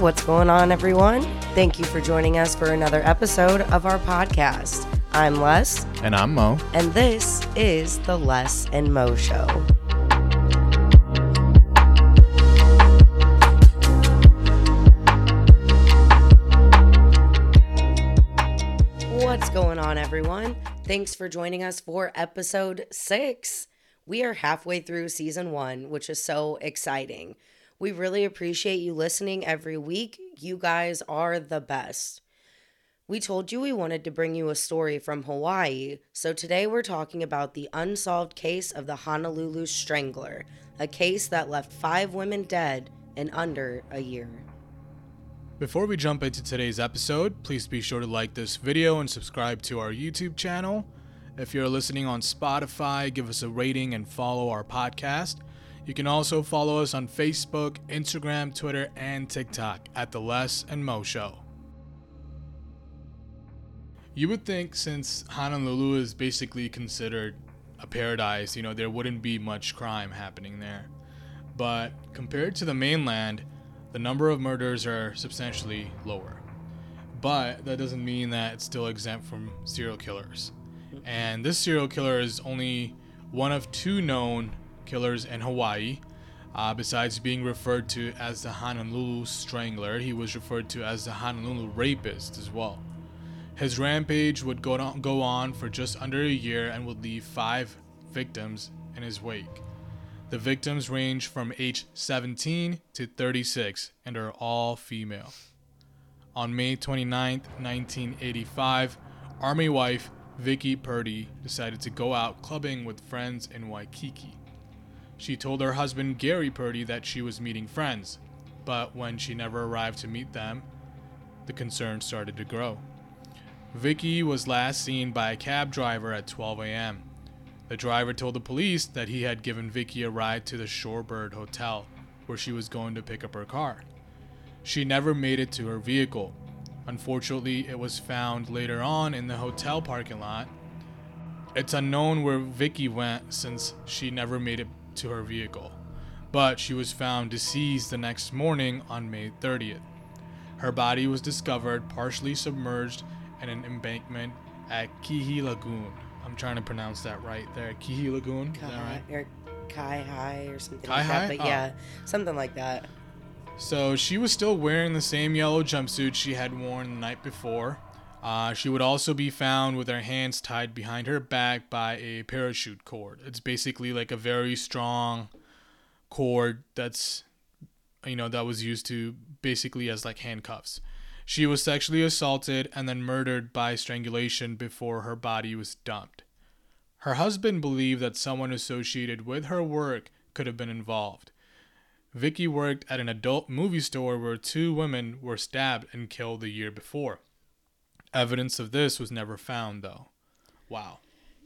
what's going on, everyone? Thank you for joining us for another episode of our podcast. I'm Les, And I'm Mo. and this is the Les and Mo Show. What's going on, everyone? Thanks for joining us for episode six. We are halfway through season one, which is so exciting. We really appreciate you listening every week. You guys are the best. We told you we wanted to bring you a story from Hawaii, so today we're talking about the unsolved case of the Honolulu Strangler, a case that left five women dead in under a year. Before we jump into today's episode, please be sure to like this video and subscribe to our YouTube channel. If you're listening on Spotify, give us a rating and follow our podcast. You can also follow us on Facebook, Instagram, Twitter, and TikTok at The Les and Mo Show. You would think since Honolulu is basically considered a paradise, you know, there wouldn't be much crime happening there. But compared to the mainland, the number of murders are substantially lower. But that doesn't mean that it's still exempt from serial killers. And this serial killer is only one of two known killers in Hawaii. Uh, besides being referred to as the Honolulu Strangler, he was referred to as the Honolulu Rapist as well. His rampage would go on, go on for just under a year and would leave five victims in his wake. The victims range from age 17 to 36 and are all female. On May 29, 1985, Army wife Vicky Purdy decided to go out clubbing with friends in Waikiki. She told her husband Gary Purdy that she was meeting friends, but when she never arrived to meet them, the concern started to grow. Vicky was last seen by a cab driver at 12 a.m. The driver told the police that he had given Vicky a ride to the Shorebird Hotel, where she was going to pick up her car. She never made it to her vehicle. Unfortunately, it was found later on in the hotel parking lot. It's unknown where Vicky went since she never made it to her vehicle, but she was found deceased the next morning on May 30th. Her body was discovered partially submerged in an embankment at Keehi Lagoon. I'm trying to pronounce that right there. Keehi Lagoon. That right? Kai, or Kai High or something Kai like that. But Oh. yeah, something like that. So she was still wearing the same yellow jumpsuit she had worn the night before. Uh, she would also be found with her hands tied behind her back by a parachute cord. It's basically like a very strong cord that's, you know, that was used to basically as like handcuffs. She was sexually assaulted and then murdered by strangulation before her body was dumped. Her husband believed that someone associated with her work could have been involved. Vicky worked at an adult movie store where two women were stabbed and killed the year before. Evidence of this was never found, though. Wow.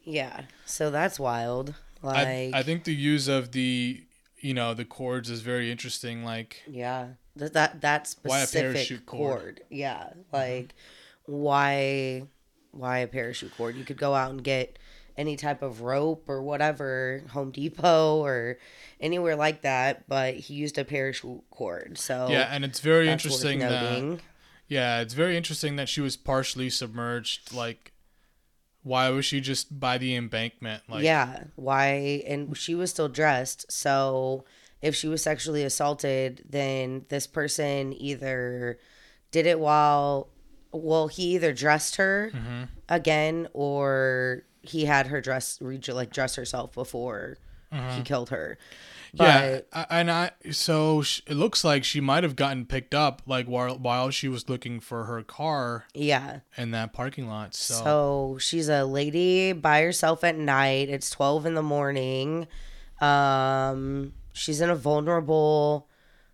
Yeah, so that's wild. Like, I, I think the use of the, you know, the cords is very interesting. Like, yeah, that that that Why a specific parachute cord? cord. Yeah, mm-hmm. like why why a parachute cord? You could go out and get any type of rope or whatever, Home Depot or anywhere like that, but he used a parachute cord. So yeah, and it's very interesting that. Yeah, it's very interesting that she was partially submerged. Like, why was she just by the embankment? Like, yeah, why? And she was still dressed. So if she was sexually assaulted, then this person either did it while, well, he either dressed her Mm-hmm. again or he had her dress, like dress herself before he killed her. But yeah, and I so it looks like she might have gotten picked up like while while she was looking for her car yeah. in that parking lot. So, So she's a lady by herself at night. It's 12 in the morning. Um, she's in a vulnerable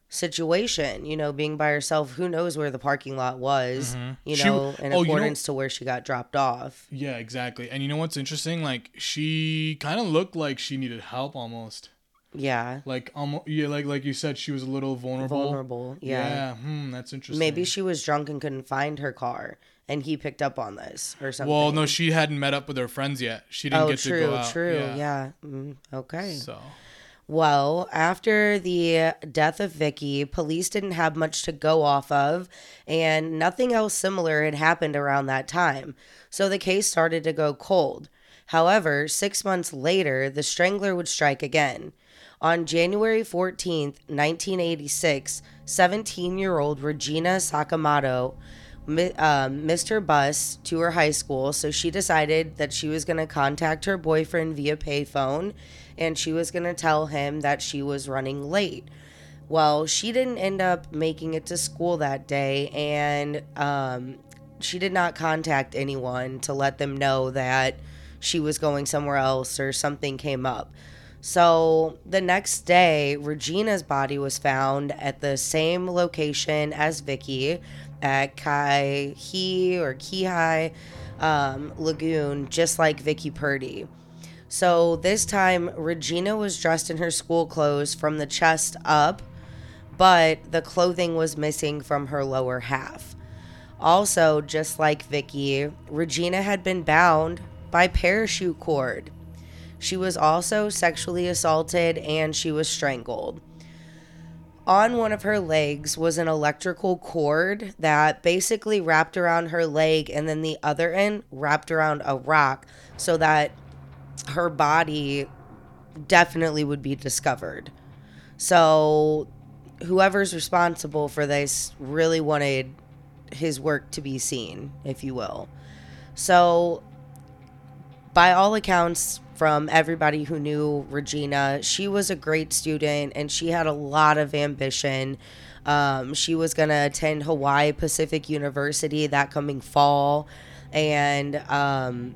situation, you know, being by herself. Who knows where the parking lot was, you Mm-hmm. She- know, in oh, you know- accordance to where she got dropped off. yeah, exactly. And you know what's interesting? Like she kind of looked like she needed help almost. Yeah. Like almost yeah, like like you said, she was a little vulnerable. Vulnerable. Yeah. Yeah. Hmm. That's interesting. Maybe she was drunk and couldn't find her car and he picked up on this or something. Well, no, she hadn't met up with her friends yet. She didn't Oh, get true, to go out. true. Yeah. Mm, okay. So Well, after the death of Vicky, police didn't have much to go off of, and nothing else similar had happened around that time. So the case started to go cold. However, six months later, the strangler would strike again. On January 14th, 1986, 17 year old Regina Sakamoto um, missed her bus to her high school, so she decided that she was going to contact her boyfriend via payphone and she was going to tell him that she was running late. Well, she didn't end up making it to school that day, and um, she did not contact anyone to let them know that she was going somewhere else or something came up. So the next day, Regina's body was found at the same location as Vicky at Kai He or Kihei um, Lagoon, just like Vicky Purdy. So this time, Regina was dressed in her school clothes from the chest up, but the clothing was missing from her lower half. Also, just like Vicky, Regina had been bound by parachute cord. She was also sexually assaulted and she was strangled. On one of her legs was an electrical cord that basically wrapped around her leg, and then the other end wrapped around a rock so that her body definitely would be discovered. So, whoever's responsible for this really wanted his work to be seen, if you will. So, by all accounts, from everybody who knew Regina, she was a great student and she had a lot of ambition. Um, she was going to attend Hawaii Pacific University that coming fall. And um,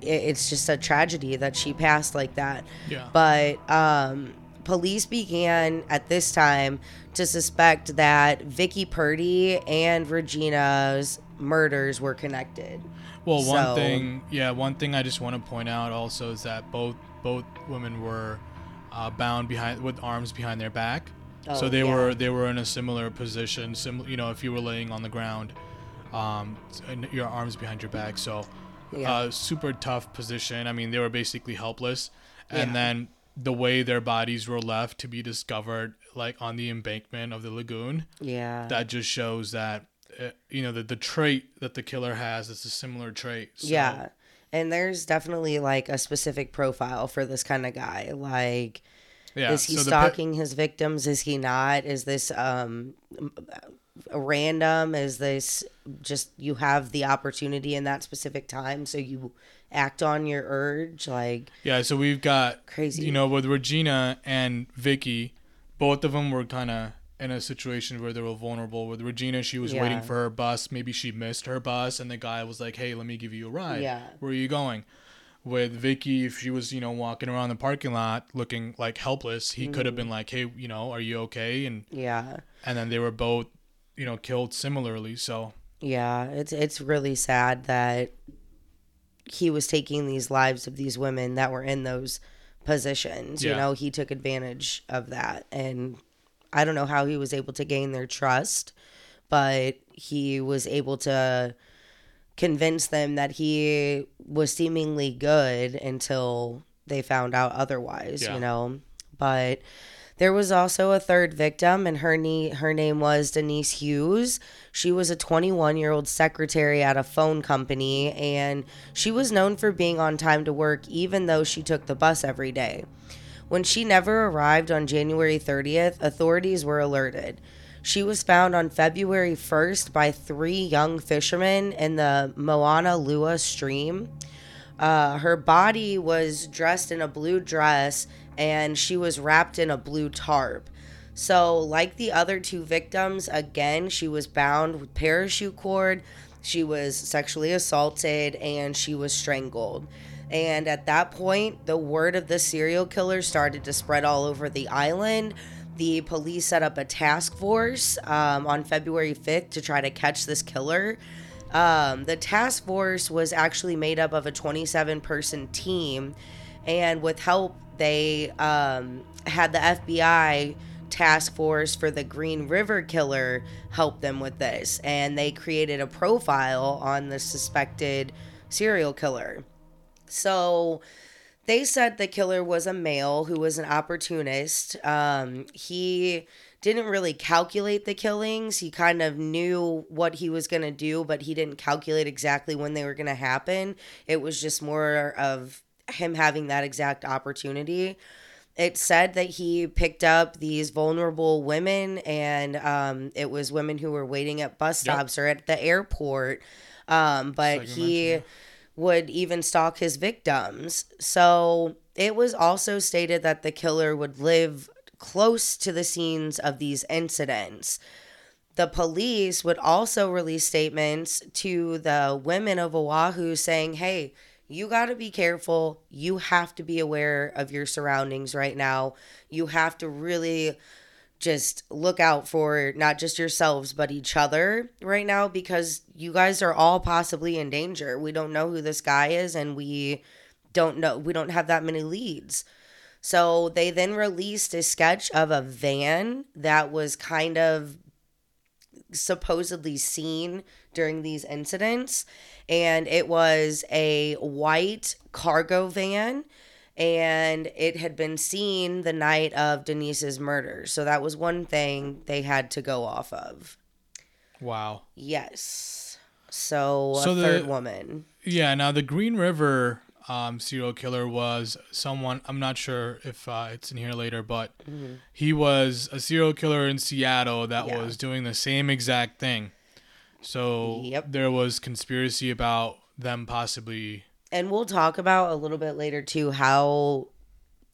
it, it's just a tragedy that she passed like that. Yeah. But um, police began at this time to suspect that Vicky Purdy and Regina's murders were connected. Well, one so, thing, yeah, one thing I just want to point out also is that both both women were uh, bound behind with arms behind their back. Oh, so they yeah. were they were in a similar position. Sim, you know, if you were laying on the ground, um, your arms behind your back. So yeah. uh, super tough position. I mean, they were basically helpless. And yeah. then the way their bodies were left to be discovered, like on the embankment of the lagoon. Yeah. That just shows that, uh, you know, the, the trait that the killer has is a similar trait. So. Yeah. And there's definitely like a specific profile for this kind of guy. Like, yeah, is he so stalking pe- his victims? Is he not? Is this um random? Is this just you have the opportunity in that specific time, so you act on your urge? Like yeah, so we've got crazy. You know, with Regina and Vicky, both of them were kind of in a situation where they were vulnerable. With Regina, she was yeah. waiting for her bus. Maybe she missed her bus, and the guy was like, "Hey, let me give you a ride. Yeah, where are you going?" With Vicky, if she was, you know, walking around the parking lot looking like helpless, he mm. could have been like, "Hey, you know, are you okay?" And yeah, and then they were both you know killed similarly. So yeah, it's it's really sad that he was taking these lives of these women that were in those positions. Yeah. You know, he took advantage of that, and I don't know how he was able to gain their trust, but he was able to convince them that he was seemingly good until they found out otherwise. Yeah. You know, but there was also a third victim, and her, ne- her name was Denise Hughes. She was a 21 year old secretary at a phone company, and she was known for being on time to work, even though she took the bus every day. When she never arrived on January 30th, authorities were alerted. She was found on February 1st by three young fishermen in the Moanalua stream. Uh, her body was dressed in a blue dress and she was wrapped in a blue tarp. So, like the other two victims, again, she was bound with parachute cord, she was sexually assaulted, and she was strangled. And at that point, the word of the serial killer started to spread all over the island. The police set up a task force um, on February 5th to try to catch this killer. Um, the task force was actually made up of a 27 person team, and with help they um, had the FBI task force for the Green River killer help them with this, and they created a profile on the suspected serial killer. So they said the killer was a male who was an opportunist. Um, he didn't really calculate the killings. He kind of knew what he was going to do, but he didn't calculate exactly when they were going to happen. It was just more of him having that exact opportunity. It said that he picked up these vulnerable women, and um, it was women who were waiting at bus Yep. stops or at the airport. Um, but like he mentioned, would even stalk his victims. So it was also stated that the killer would live close to the scenes of these incidents. The police would also release statements to the women of Oahu saying, hey, you got to be careful. You have to be aware of your surroundings right now. You have to really just look out for not just yourselves but each other right now because you guys are all possibly in danger. We don't know who this guy is and we don't know we don't have that many leads. So they then released a sketch of a van that was kind of supposedly seen during these incidents and it was a white cargo van and it had been seen the night of Denise's murder. So that was one thing they had to go off of. Wow. Yes. So, So a the- third woman. Yeah. Now the Green River um, serial killer was someone. I'm not sure if uh, it's in here later, but he was a serial killer in Seattle that Yeah. was doing the same exact thing. So Yep. there was conspiracy about them possibly. And we'll talk about a little bit later too how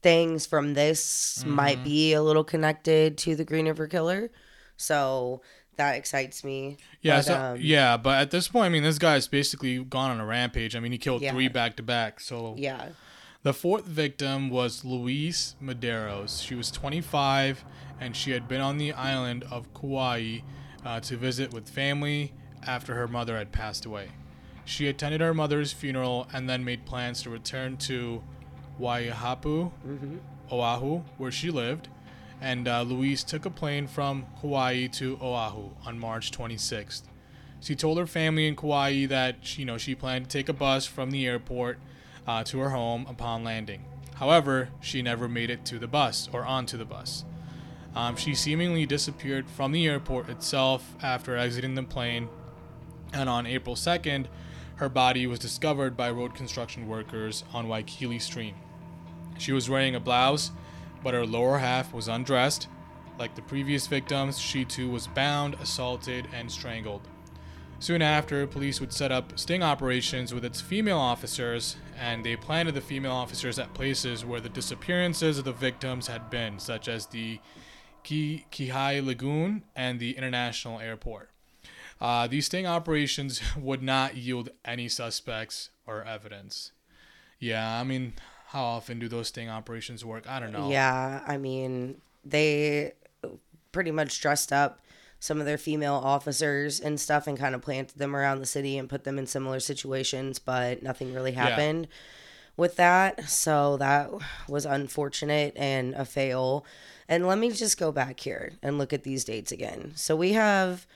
things from this might be a little connected to the Green River Killer. So that excites me. Yeah, But, so, um, yeah, but at this point, I mean, this guy's basically gone on a rampage. I mean, he killed Yeah. three back to back. So Yeah. The fourth victim was Louise Medeiros. She was 25 and she had been on the island of Kauai uh, to visit with family after her mother had passed away. She attended her mother's funeral and then made plans to return to Waihapu, Oahu, where she lived. And uh, Louise took a plane from Hawaii to Oahu on March 26th. She told her family in Kauai that you know she planned to take a bus from the airport uh, to her home upon landing. However, she never made it to the bus or onto the bus. Um, she seemingly disappeared from the airport itself after exiting the plane, and on April 2nd, her body was discovered by road construction workers on Waikele Stream. She was wearing a blouse, but her lower half was undressed. Like the previous victims, she too was bound, assaulted, and strangled. Soon after, police would set up sting operations with its female officers, and they planted the female officers at places where the disappearances of the victims had been, such as the Ki- Kihai Lagoon and the International Airport. Uh, these sting operations would not yield any suspects or evidence. Yeah, I mean, how often do those sting operations work? I don't know. Yeah, I mean, they pretty much dressed up some of their female officers and stuff and kind of planted them around the city and put them in similar situations, but nothing really happened with that. So that was unfortunate and a fail. And let me just go back here and look at these dates again. So we have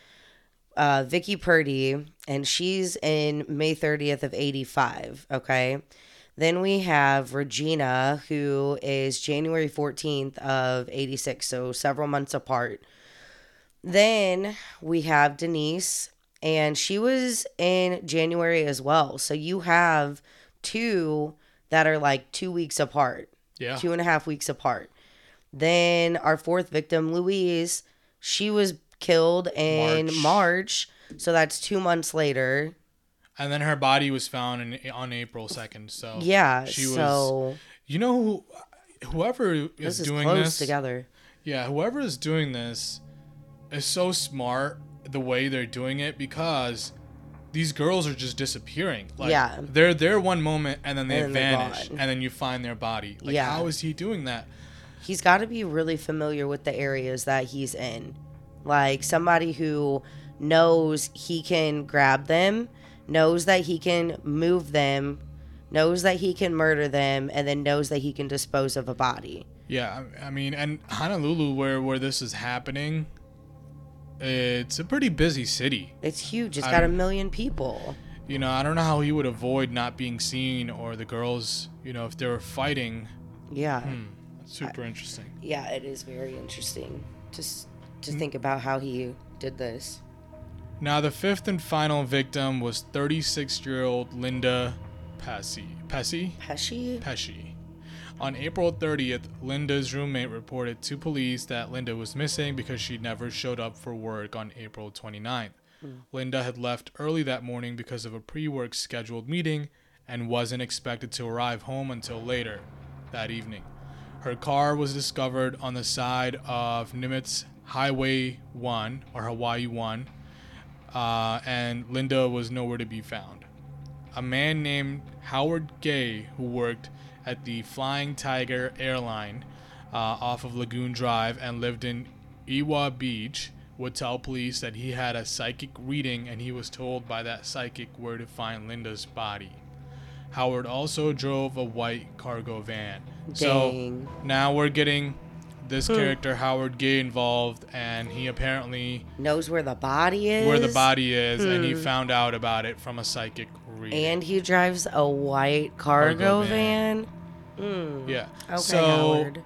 uh, Vicky Purdy, and she's in May 30th of 85. Okay. Then we have Regina, who is January 14th of 86, so several months apart. Then we have Denise, and she was in January as well. So you have two that are like two weeks apart, Yeah. two and a half weeks apart. Then our fourth victim, Louise, she was killed in March. So that's two months later. And then her body was found in, on April 2nd. So Yeah. she was. so You know who, whoever is, this is doing close this. together. Yeah, whoever is doing this is so smart the way they're doing it because these girls are just disappearing. Like, Yeah. They're there one moment and then they And then they're vanish gone. and then you find their body. Like, Yeah. how is he doing that? He's got to be really familiar with the areas that he's in. Like somebody who knows he can grab them, knows that he can move them, knows that he can murder them, and then knows that he can dispose of a body. Yeah, I I mean, and Honolulu, where where this is happening, it's a pretty busy city. It's huge. It's I got a million people. you know, I don't know how he would avoid not being seen or the girls, you know, if they were fighting. Yeah. Hmm, super interesting. Yeah, it is very interesting to s- to mm-hmm. think about how he did this. Now, the fifth and final victim was 36 year old Linda Pesce. Pesce? Pesce? Pesce. On April 30th, Linda's roommate reported to police that Linda was missing because she never showed up for work on April 29th. Hmm. Linda had left early that morning because of a pre work scheduled meeting and wasn't expected to arrive home until later that evening. Her car was discovered on the side of Nimitz Highway 1 or Hawaii 1, uh, and Linda was nowhere to be found. A man named Howard Gay, who worked at the Flying Tiger airline uh, off of Lagoon Drive and lived in Ewa Beach, would tell police that he had a psychic reading and he was told by that psychic where to find Linda's body. Howard also drove a white cargo van. So now we're getting this Hmm. character Howard Gay involved, and he apparently Knows where the body is. where the body is, and he Hmm. found out about it from a psychic reading. And he drives a white cargo, Cargo van. Mm. yeah. Okay, so Howard.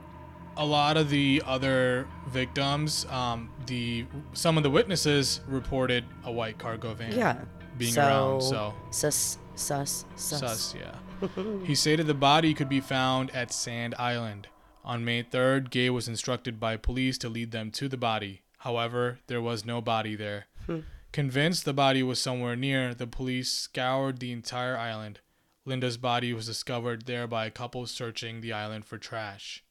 a lot of the other victims, um, the some of the witnesses reported a white cargo van Yeah. being so, around. So sus sus sus. sus, yeah. he stated the body could be found at Sand Island. On May 3rd, Gay was instructed by police to lead them to the body. However, there was no body there. Hmm. Convinced the body was somewhere near, the police scoured the entire island. Linda's body was discovered there by a couple searching the island for trash.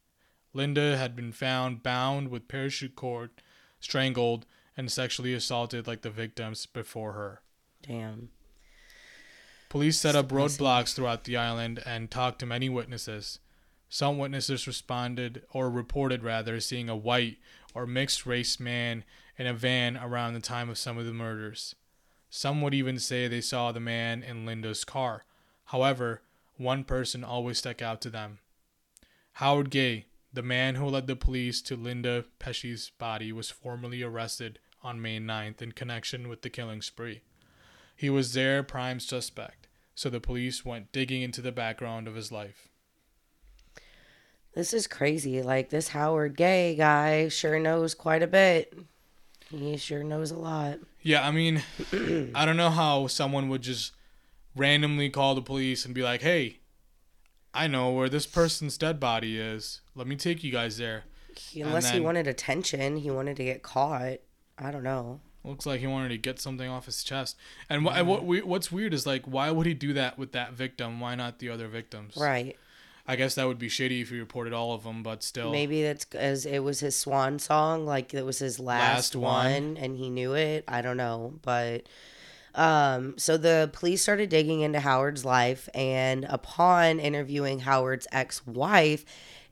Linda had been found bound with parachute cord, strangled, and sexually assaulted like the victims before her. Damn. Police set up roadblocks throughout the island and talked to many witnesses. Some witnesses responded, or reported rather, seeing a white or mixed race man in a van around the time of some of the murders. Some would even say they saw the man in Linda's car. However, one person always stuck out to them. Howard Gay, the man who led the police to Linda Pesce's body, was formally arrested on May 9th in connection with the killing spree. He was their prime suspect, so the police went digging into the background of his life. This is crazy. Like this Howard Gay guy sure knows quite a bit. He sure knows a lot. Yeah, I mean, I don't know how someone would just randomly call the police and be like, hey, I know where this person's dead body is. Let me take you guys there. He, unless he wanted attention, he wanted to get caught. I don't know. Looks like he wanted to get something off his chest. And, wh- and what we, what's weird is like, why would he do that with that victim? Why not the other victims? Right. I guess that would be shitty if he reported all of them, but still. Maybe that's as it was his swan song, like it was his last, Last one. one, and he knew it. I don't know, but um, so the police started digging into Howard's life, and upon interviewing Howard's ex-wife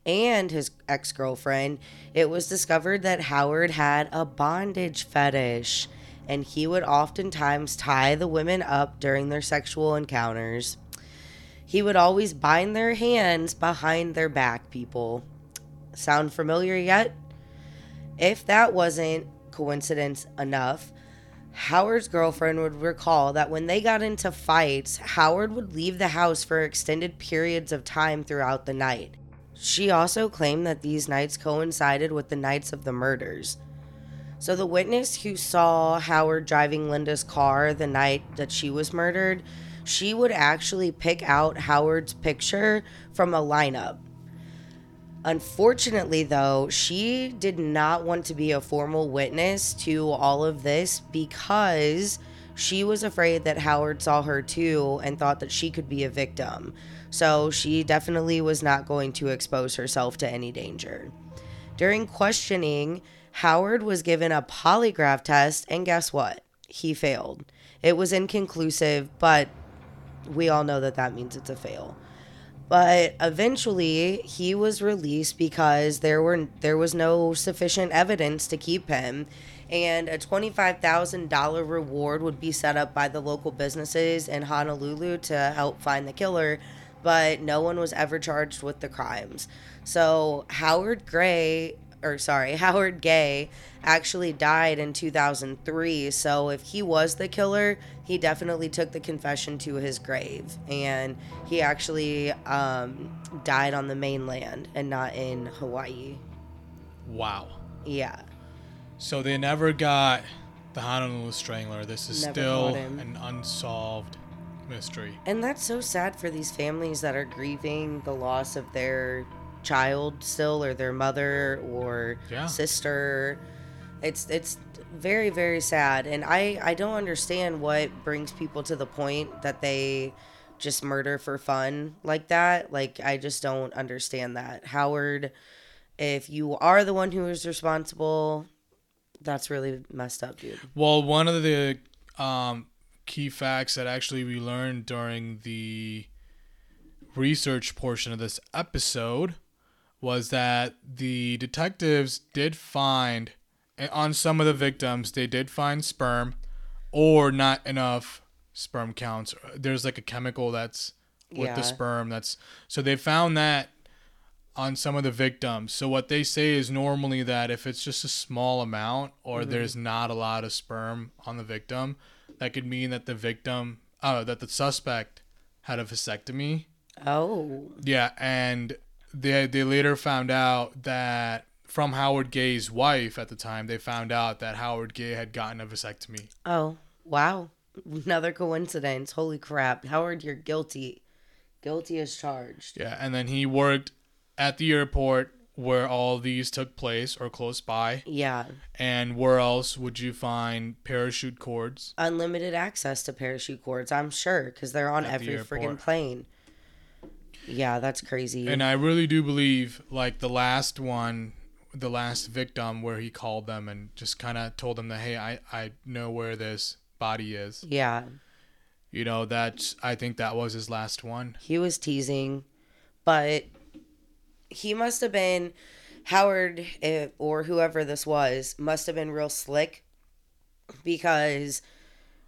and his ex-girlfriend, it was discovered that Howard had a bondage fetish, and he would oftentimes tie the women up during their sexual encounters. He would always bind their hands behind their back, people. Sound familiar yet? If that wasn't coincidence enough, Howard's girlfriend would recall that when they got into fights, Howard would leave the house for extended periods of time throughout the night. She also claimed that these nights coincided with the nights of the murders. So the witness who saw Howard driving Linda's car the night that she was murdered, she would actually pick out Howard's picture from a lineup. Unfortunately, though, she did not want to be a formal witness to all of this because she was afraid that Howard saw her too and thought that she could be a victim. So she definitely was not going to expose herself to any danger. During questioning, Howard was given a polygraph test, and guess what? He failed. It was inconclusive, but we all know that that means it's a fail. But eventually, he was released because there were there was no sufficient evidence to keep him, and a twenty five thousand dollar reward would be set up by the local businesses in Honolulu to help find the killer. But no one was ever charged with the crimes. So Howard Gray or sorry, Howard Gay actually died in 2003. So if he was the killer, he definitely took the confession to his grave. And he actually um, died on the mainland and not in Hawaii. Wow. Yeah. So they never got the Honolulu Strangler. This is Never still an unsolved mystery. And that's so sad for these families that are grieving the loss of their child still or their mother or Yeah. sister. It's it's very very sad and I I don't understand what brings people to the point that they just murder for fun like that. Like I just don't understand that. Howard if you are the one who is responsible, that's really messed up, dude. Well, one of the um, key facts that actually we learned during the research portion of this episode was that the detectives did find on some of the victims they did find sperm or not enough sperm counts there's like a chemical that's with Yeah. the sperm that's so they found that on some of the victims so what they say is normally that if it's just a small amount or mm-hmm. there's not a lot of sperm on the victim that could mean that the victim oh that the suspect had a vasectomy Oh. yeah, and they they later found out that from Howard Gay's wife at the time, they found out that Howard Gay had gotten a vasectomy. Oh, wow. Another coincidence. Holy crap. Howard, you're guilty. Guilty as charged. Yeah, and then he worked at the airport where all these took place or close by. Yeah. And where else would you find parachute cords? Unlimited access to parachute cords, I'm sure, because they're on At the every friggin' airport. plane. Yeah, that's crazy. And I really do believe like the last one, the last victim where he called them and just kind of told them that hey, I I know where this body is. yeah. You know, that's I think that was his last one. He was teasing, but he must have been Howard eh, or whoever this was must have been real slick because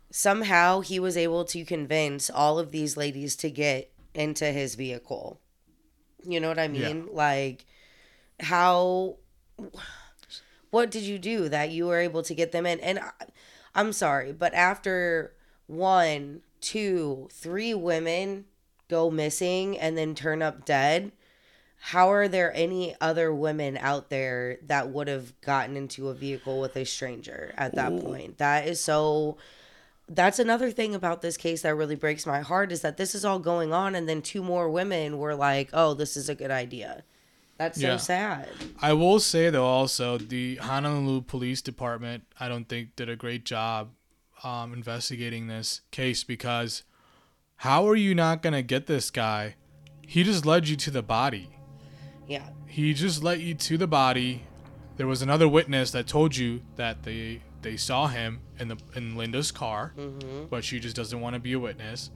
somehow he was able to convince all of these ladies to get into his vehicle. You know what I Yeah. mean? Like how what did you do that you were able to get them in? And I, I'm sorry, but after one, two, three women go missing and then turn up dead, how are there any other women out there that would have gotten into a vehicle with a stranger at that point? That is so. That's another thing about this case that really breaks my heart is that this is all going on, and then two more women were like, "Oh, this is a good idea." That's so Yeah. sad. I will say though, also the Honolulu Police Department, I don't think did a great job um, investigating this case because how are you not gonna get this guy? He just led you to the body. Yeah, He just led you to the body. There was another witness that told you that they they saw him in the in Linda's car, but she just doesn't want to be a witness.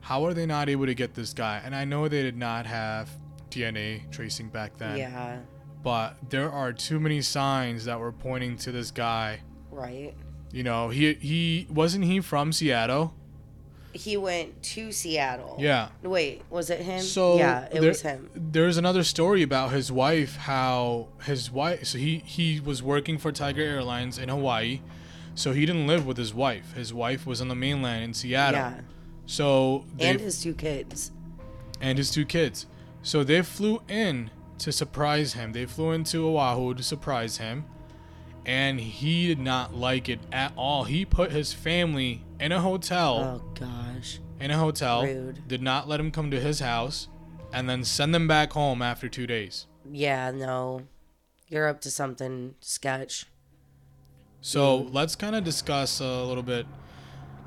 How are they not able to get this guy? And I know they did not have DNA tracing back then yeah, but there are too many signs that were pointing to this guy. right. You know, he he wasn't he from Seattle? He went to Seattle. Yeah. Wait, was it him? So yeah, it there- was him. There's another story about his wife. How his wife. So he he was working for Tiger Airlines in Hawaii. So he didn't live with his wife. His wife was on the mainland in Seattle. Yeah, So they and his two kids. and his two kids. So they flew in to surprise him. They flew into Oahu to surprise him. And he did not like it at all. He put his family in a hotel, Oh gosh. in a hotel, Rude. did not let him come to his house, and then send them back home after two days. Yeah, no. You're up to something sketch. So let's kind of discuss a little bit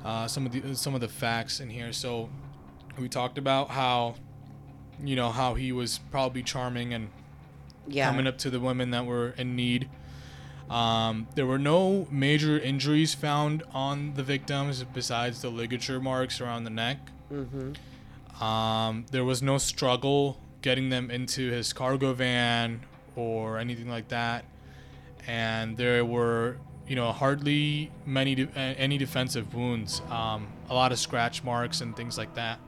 uh, some of the some of the facts in here. So we talked about how, you know, how he was probably charming and Yeah. coming up to the women that were in need. Um, there were no major injuries found on the victims besides the ligature marks around the neck. Mm-hmm. Um, there was no struggle getting them into his cargo van or anything like that. And there were, you know, hardly many de- any defensive wounds. Um, a lot of scratch marks and things like that.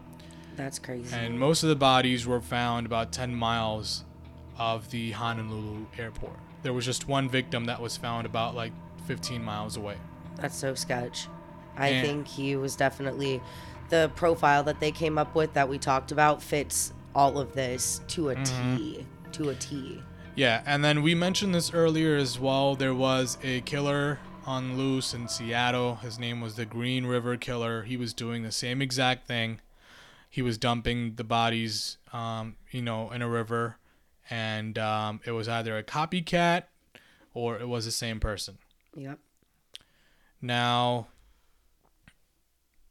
That's crazy. And most of the bodies were found about 10 miles of the Honolulu airport. there was just one victim that was found about like 15 miles away. That's so sketch. I And- think he was definitely the profile that they came up with that we talked about fits all of this to a T, Mm-hmm. To a T. Yeah, and then we mentioned this earlier as well. There was a killer on loose in Seattle. His name was the Green River Killer. He was doing the same exact thing. He was dumping the bodies, um, you know, in a river, and um, it was either a copycat or it was the same person. Yep. Now,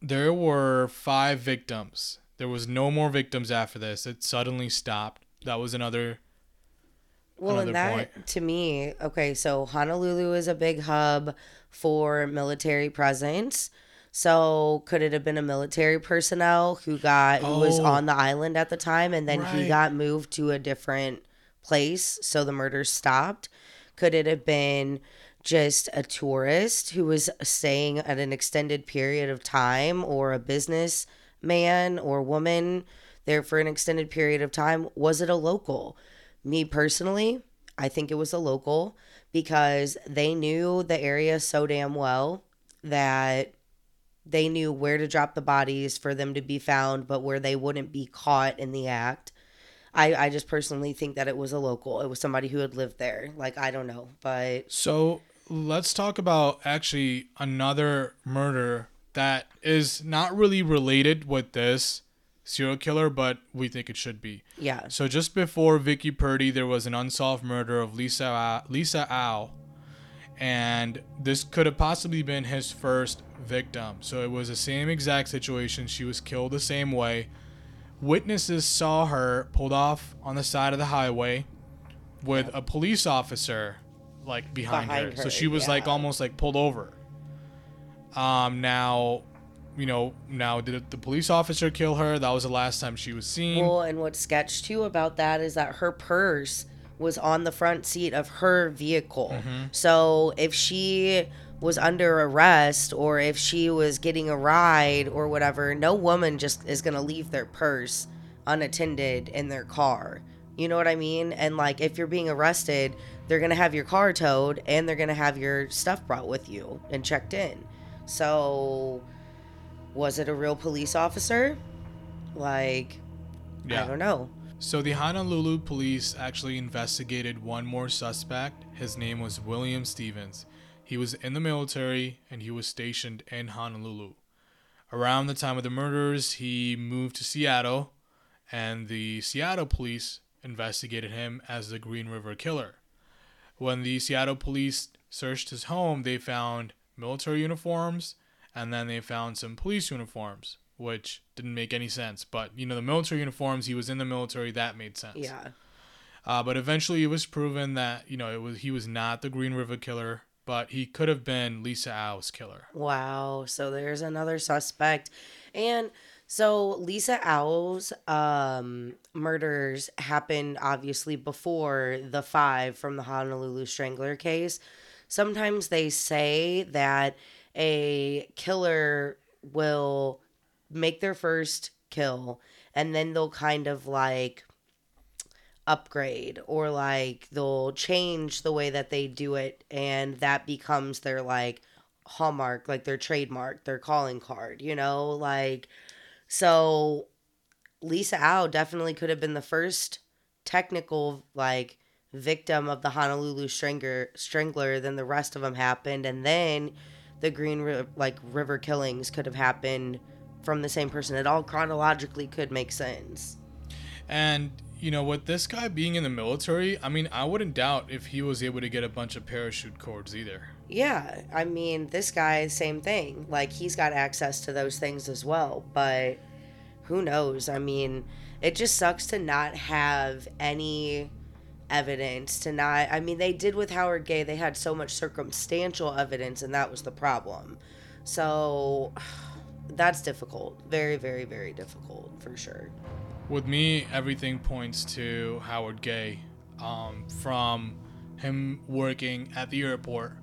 there were five victims. There was no more victims after this. It suddenly stopped. That was another. Well, and that point. to me, okay, so Honolulu is a big hub for military presence. So could it have been a military personnel who got who was Oh. on the island at the time and then he Right. got moved to a different place so the murders stopped? Could it have been just a tourist who was staying at an extended period of time or a business man or woman there for an extended period of time? Was it a local? Me personally, I think it was a local because they knew the area so damn well that they knew where to drop the bodies for them to be found, but where they wouldn't be caught in the act. I, I just personally think that it was a local. It was somebody who had lived there. Like, I don't know. But So let's talk about actually another murder that is not really related with this serial killer, but we think it should be. yeah. So just before Vicky Purdy, there was an unsolved murder of Lisa Lisa Au, and this could have possibly been his first victim. So it was the same exact situation. She was killed the same way. Witnesses saw her pulled off on the side of the highway with a police officer like behind, Behind her. So she was like almost like pulled over. Um now you know, now did the police officer kill her? That was the last time she was seen. Well, and what's sketch too about that is that her purse was on the front seat of her vehicle. Mm-hmm. So if she was under arrest or if she was getting a ride or whatever, no woman just is going to leave their purse unattended in their car. You know what I mean? And like if you're being arrested, they're going to have your car towed and they're going to have your stuff brought with you and checked in. So was it a real police officer? Like yeah. I don't know. So the Honolulu police actually investigated one more suspect. His name was William Stevens. He was in the military and he was stationed in Honolulu. Around the time of the murders, he moved to Seattle and the Seattle police investigated him as the Green River Killer. When the Seattle police searched his home, they found military uniforms and then they found some police uniforms, which didn't make any sense. But you know, the military uniforms, he was in the military, that made sense. Yeah. Uh, but eventually, it was proven that you know it was he was not the Green River Killer, but he could have been Lisa Au's killer. Wow. So there's another suspect. And so Lisa Au's um, murders happened obviously before the five from the Honolulu Strangler case. Sometimes they say that a killer will make their first kill and then they'll kind of like upgrade or like they'll change the way that they do it and that becomes their like hallmark like their trademark their calling card you know? Like so lisa Au definitely could have been the first technical like victim of the honolulu strangler strangler then the rest of them happened and then the green like river killings could have happened from the same person. It all chronologically could make sense. And you know, with this guy being in the military, I mean, I wouldn't doubt if he was able to get a bunch of parachute cords either. Yeah, I mean, this guy, same thing. Like, he's got access to those things as well, but who knows? I mean, it just sucks to not have any evidence, to not. I mean, they did with Howard Gay, they had so much circumstantial evidence, and that was the problem. So, that's difficult. Very, very, very difficult, for sure. With me, everything points to Howard Gay, um, from him working at the airport.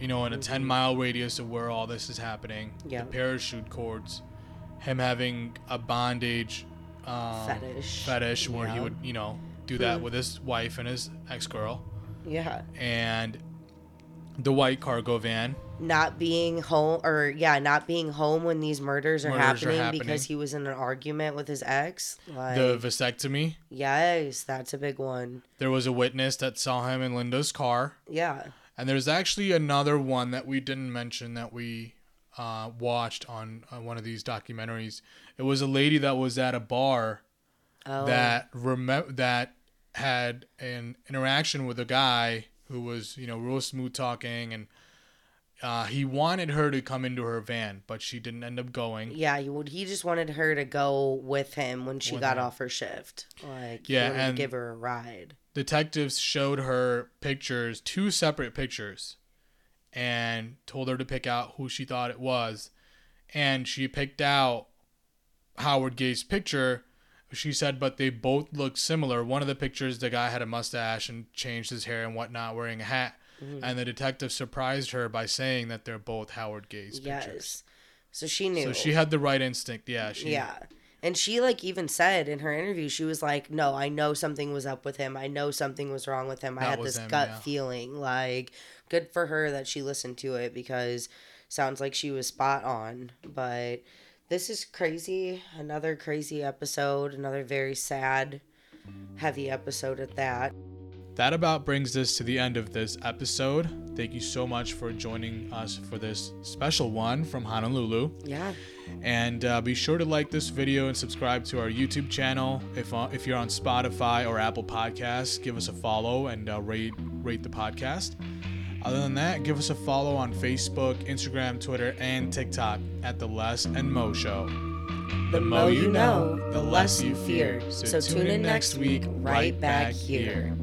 You know, in a ten mile radius of where all this is happening. Yeah. The parachute cords, him having a bondage um, Fetish. fetish where he would, you know, do that Hmm. with his wife and his ex girl. Yeah. and the white cargo van. Not being home, or yeah, not being home when these murders are, Murders are happening, happening. because he was in an argument with his ex. Like, The vasectomy. yes, that's a big one. There was a witness that saw him in Linda's car. Yeah. And there's actually another one that we didn't mention that we uh, watched on, on one of these documentaries. It was a lady that was at a bar Oh. that rem- that had an interaction with a guy who was you know real smooth talking and uh, he wanted her to come into her van, but she didn't end up going. Yeah, he would. He just wanted her to go with him when she With got him. off her shift. Like, Yeah, he and- give her a ride. Detectives showed her pictures, two separate pictures, and told her to pick out who she thought it was. And she picked out Howard Gay's picture. She said, but they both looked similar. One of the pictures, the guy had a mustache and changed his hair and whatnot, wearing a hat. Mm-hmm. And the detective surprised her by saying that they're both Howard Gay's Yes. pictures. So she knew. So she had the right instinct. Yeah, she. yeah. And she like even said in her interview, she was like, "No, I know something was up with him. I know something was wrong with him. I had this him, gut yeah. feeling." Like, good for her that she listened to it because sounds like she was spot on. But this is crazy. Another crazy episode. Another very sad, heavy episode at that. That about brings us to the end of this episode. Thank you so much for joining us for this special one from Honolulu. Yeah. And uh, be sure to like this video and subscribe to our YouTube channel. If uh, if you're on Spotify or Apple Podcasts, give us a follow and uh, rate rate the podcast. Other than that, give us a follow on Facebook, Instagram, Twitter, and TikTok at the Les and Mo Show. The more you know, the less you fear. So tune in next week, right back here.